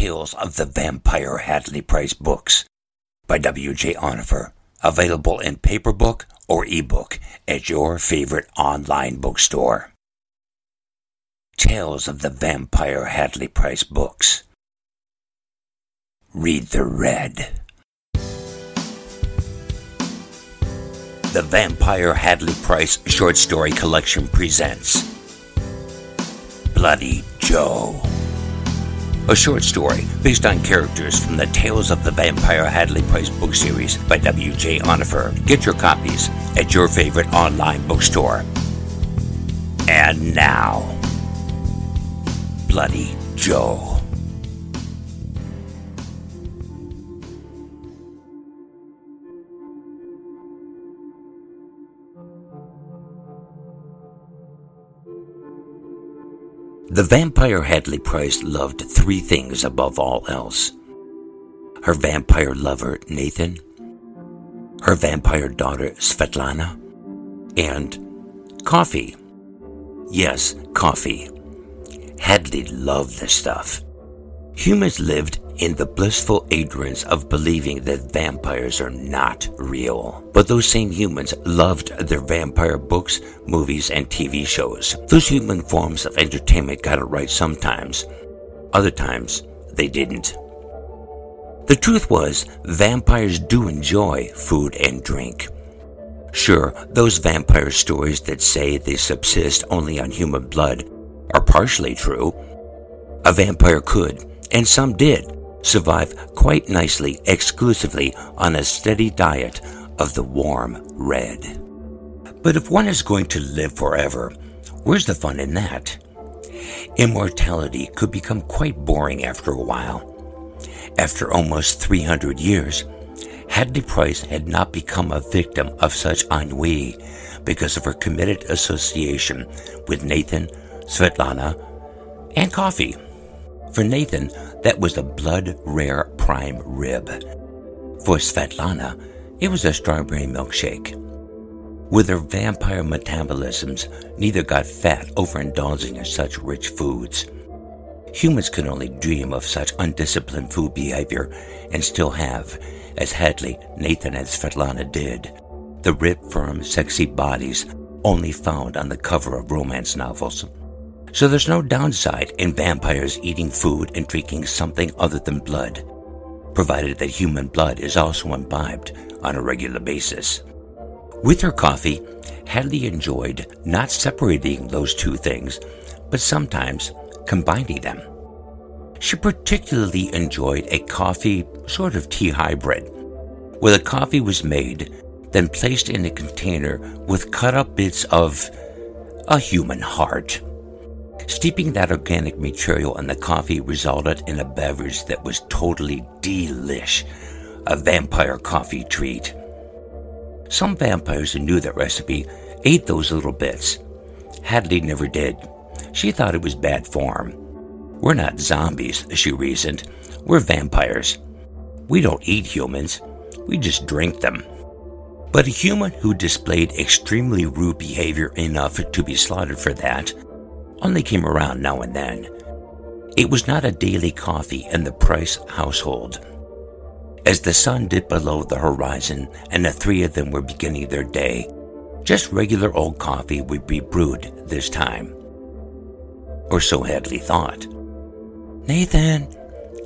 Tales of the Vampire Hadley Price books by W.J. Onufer, available in paperback or ebook at your favorite online bookstore. Tales of the Vampire Hadley Price books. Read the red. The Vampire Hadley Price short story collection presents Bloody Joe a short story based on characters from the Tales of the Vampire Hadley Price book series by W.J. Onufer. Get your copies at your favorite online bookstore. And now, Bloody Joe. The vampire Hadley Price loved three things above all else her vampire lover Nathan, her vampire daughter Svetlana, and coffee. Yes, coffee. Hadley loved the stuff. Humans lived in the blissful ignorance of believing that vampires are not real. But those same humans loved their vampire books, movies, and TV shows. Those human forms of entertainment got it right sometimes. Other times, they didn't. The truth was, vampires do enjoy food and drink. Sure, those vampire stories that say they subsist only on human blood are partially true. A vampire could, and some did, survive quite nicely exclusively on a steady diet of the warm red. But if one is going to live forever, where's the fun in that? Immortality could become quite boring after a while. After almost 300 years, Hadley Price had not become a victim of such ennui because of her committed association with Nathan, Svetlana, and coffee. For Nathan, that was a blood rare prime rib. For Svetlana, it was a strawberry milkshake. With their vampire metabolisms, neither got fat overindulging in such rich foods. Humans could only dream of such undisciplined food behavior and still have, as Hadley, Nathan, and Svetlana did. The ripped, firm, sexy bodies only found on the cover of romance novels. So there's no downside in vampires eating food and drinking something other than blood, provided that human blood is also imbibed on a regular basis. With her coffee, Hadley enjoyed not separating those two things, but sometimes combining them. She particularly enjoyed a coffee sort of tea hybrid, where the coffee was made, then placed in a container with cut up bits of a human heart. Steeping that organic material in the coffee resulted in a beverage that was totally delish, a vampire coffee treat. Some vampires who knew that recipe ate those little bits. Hadley never did. She thought it was bad form. We're not zombies, she reasoned. We're vampires. We don't eat humans, we just drink them. But a human who displayed extremely rude behavior enough to be slaughtered for that only came around now and then. It was not a daily coffee in the Price household. As the sun dipped below the horizon and the three of them were beginning their day, just regular old coffee would be brewed this time. Or so Hadley thought. Nathan,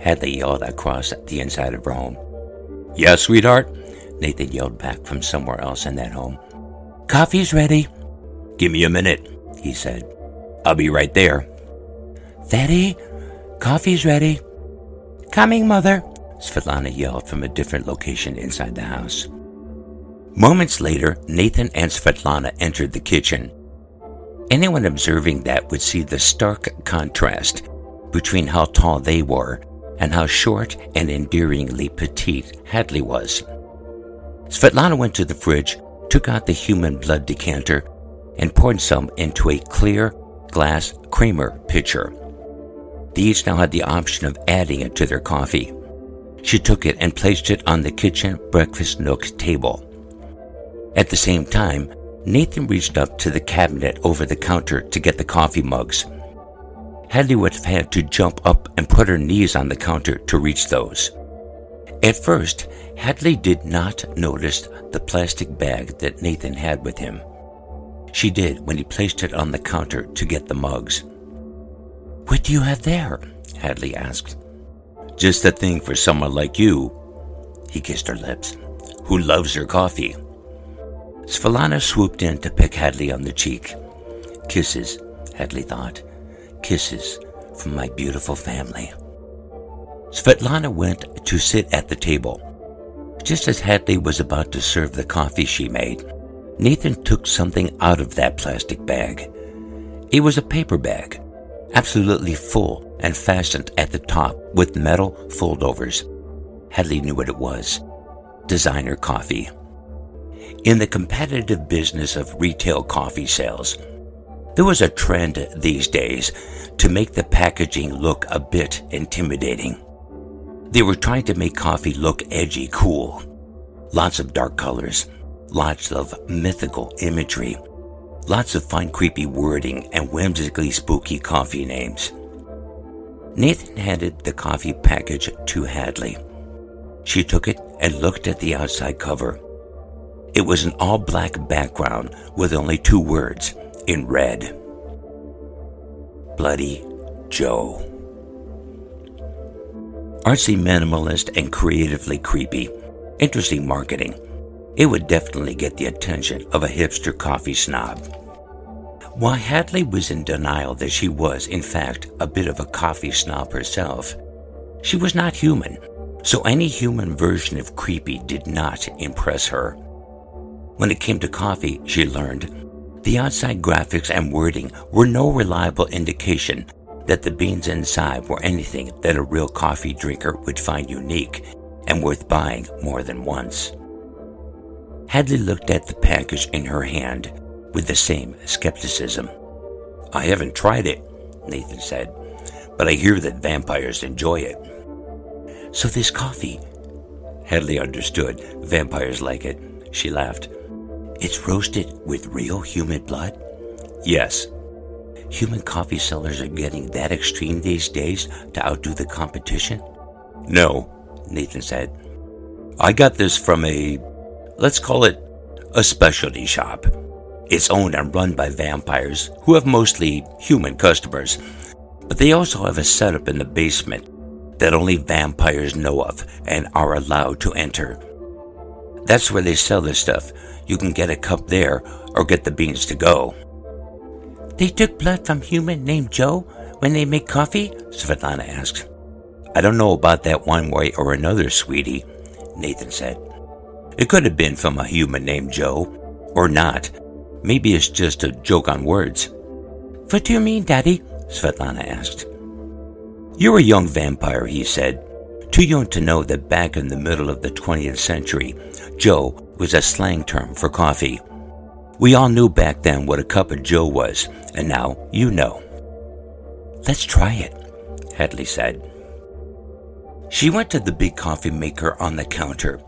Hadley yelled across the inside of her home. Yes, sweetheart, Nathan yelled back from somewhere else in that home. Coffee's ready. Give me a minute, he said. I'll be right there. Daddy, coffee's ready. Coming, Mother, Svetlana yelled from a different location inside the house. Moments later, Nathan and Svetlana entered the kitchen. Anyone observing that would see the stark contrast between how tall they were and how short and endearingly petite Hadley was. Svetlana went to the fridge, took out the human blood decanter, and poured some into a clear, glass creamer pitcher. They each now had the option of adding it to their coffee. She took it and placed it on the kitchen breakfast nook table. At the same time, Nathan reached up to the cabinet over the counter to get the coffee mugs. Hadley would have had to jump up and put her knees on the counter to reach those. At first, Hadley did not notice the plastic bag that Nathan had with him. She did when he placed it on the counter to get the mugs. What do you have there? Hadley asked. Just a thing for someone like you, he kissed her lips, who loves her coffee. Svetlana swooped in to peck Hadley on the cheek. Kisses, Hadley thought. Kisses from my beautiful family. Svetlana went to sit at the table. Just as Hadley was about to serve the coffee she made, Nathan took something out of that plastic bag. It was a paper bag, absolutely full and fastened at the top with metal foldovers. Hadley knew what it was designer coffee. In the competitive business of retail coffee sales, there was a trend these days to make the packaging look a bit intimidating. They were trying to make coffee look edgy cool. Lots of dark colors, lots of mythical imagery, lots of fine creepy wording and whimsically spooky coffee names. Nathan handed the coffee package to Hadley. She took it and looked at the outside cover. It was an all black background with only two words in red Bloody Joe. Artsy minimalist and creatively creepy. Interesting marketing. It would definitely get the attention of a hipster coffee snob. While Hadley was in denial that she was, in fact, a bit of a coffee snob herself, she was not human, so any human version of creepy did not impress her. When it came to coffee, she learned, the outside graphics and wording were no reliable indication that the beans inside were anything that a real coffee drinker would find unique and worth buying more than once. Hadley looked at the package in her hand with the same skepticism. I haven't tried it, Nathan said, but I hear that vampires enjoy it. So this coffee, Hadley understood. Vampires like it. She laughed. It's roasted with real human blood? Yes. Human coffee sellers are getting that extreme these days to outdo the competition? No, Nathan said. I got this from a, let's call it, a specialty shop. It's owned and run by vampires who have mostly human customers, but they also have a setup in the basement that only vampires know of and are allowed to enter. That's where they sell this stuff. You can get a cup there or get the beans to go. They took blood from a human named Joe when they make coffee? Svetlana asked. I don't know about that one way or another, sweetie, Nathan said. It could have been from a human named Joe, or not. Maybe it's just a joke on words. What do you mean, Daddy? Svetlana asked. You're a young vampire, he said. Too young to know that back in the middle of the 20th century, Joe was a slang term for coffee. We all knew back then what a cup of Joe was, and now you know. Let's try it, Hadley said. She went to the big coffee maker on the counter,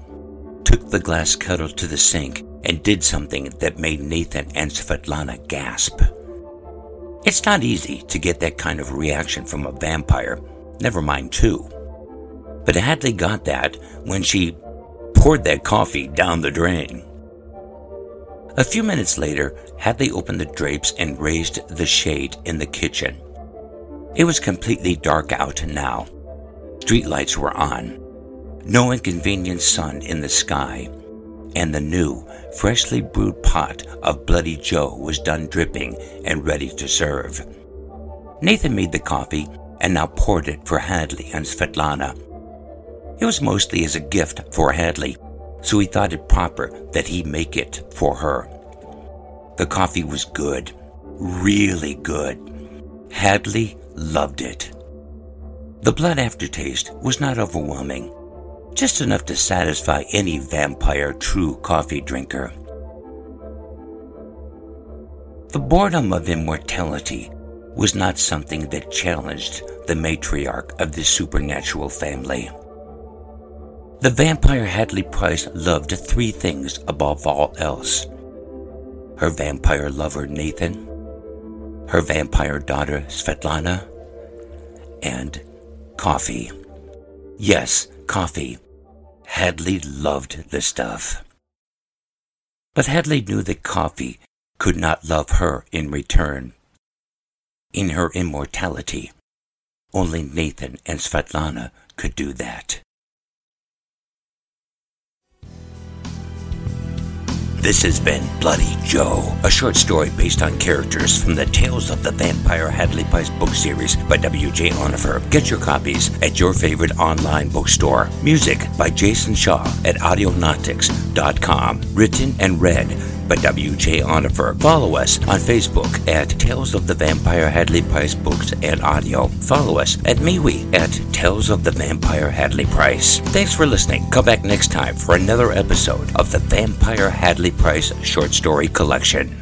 took the glass kettle to the sink, and did something that made Nathan and Svetlana gasp. It's not easy to get that kind of reaction from a vampire, never mind two. But Hadley got that when she poured that coffee down the drain. A few minutes later, Hadley opened the drapes and raised the shade in the kitchen. It was completely dark out now, Streetlights were on. No inconvenient sun in the sky. And the new, freshly brewed pot of Bloody Joe was done dripping and ready to serve. Nathan made the coffee and now poured it for Hadley and Svetlana. It was mostly as a gift for Hadley, so he thought it proper that he make it for her. The coffee was good, really good. Hadley loved it. The blood aftertaste was not overwhelming, just enough to satisfy any vampire true coffee drinker. The boredom of immortality was not something that challenged the matriarch of this supernatural family. The vampire Hadley Price loved three things above all else her vampire lover Nathan, her vampire daughter Svetlana, and coffee. Yes, coffee. Hadley loved the stuff. But Hadley knew that coffee could not love her in return. In her immortality, only Nathan and Svetlana could do that. This has been Bloody Joe, a short story based on characters from the Tales of the Vampire Hadley Price book series by W.J. Onufer. Get your copies at your favorite online bookstore. Music by Jason Shaw at Audionautix.com. Written and read by W.J. Onufer. Follow us on Facebook at Tales of the Vampire Hadley Price Books and Audio. Follow us at MeWe at Tales of the Vampire Hadley Price. Thanks for listening. Come back next time for another episode of the Vampire Hadley Price Short Story Collection.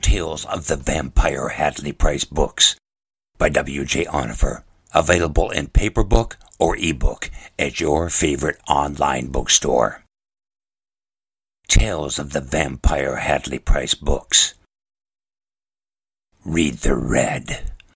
Tales of the Vampire Hadley Price Books by W.J. Onufer. Available in paperback or ebook at your favorite online bookstore. Tales of the Vampire Hadley Price Books. Read the red.